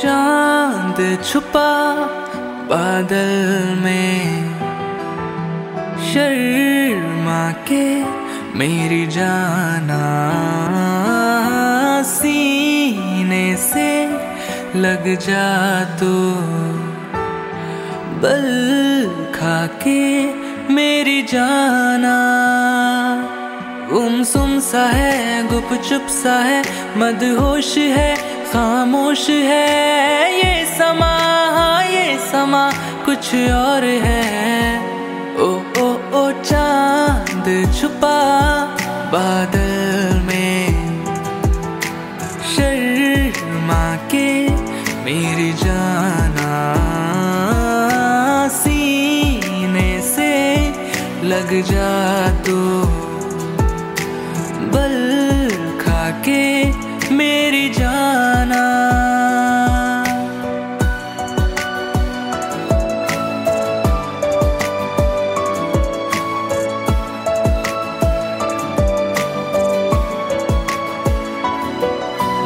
छुपा बादल में। शर्मा के मेरी जाना सीने से लग जा तो। बल खा के मेरी जाना। गुम सुम सा है गुप चुप सा है, मदहोश है खामोश है ये समा ये समा, कुछ और है। ओ ओ ओ, चाँद छुपा बादल में। शर्मा के मेरी जाना सीने से लग जा तो। बल खा के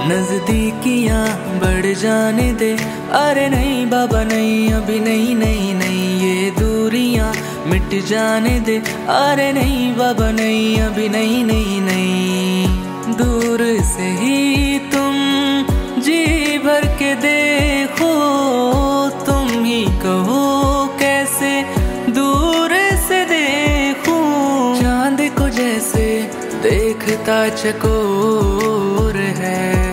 नजदीकियाँ बढ़ जाने दे। अरे नहीं बाबा, नहीं, अभी नहीं नहीं नहीं, ये दूरियाँ मिट जाने दे। अरे नहीं बाबा, नहीं, अभी नहीं नहीं नहीं। दूर से ही तुम जी भर के देखो, तुम ही कहो कैसे दूर से देखो। चाँद को जैसे देखता चकोर है।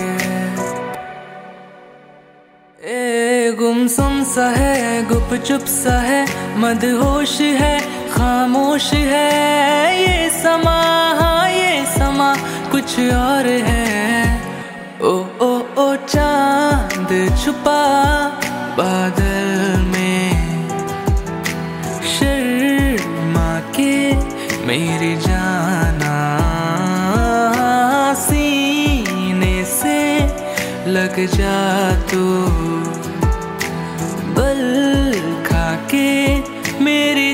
ए गुमसुम सा है, गुप चुप सा है, मदहोश है, खामोश है। ये समा हाँ ये समा, कुछ और है। ओ ओ ओ, चाँद छुपा बादल में। शर्मा के मेरी जाना लग जा तू। बल खा के मेरी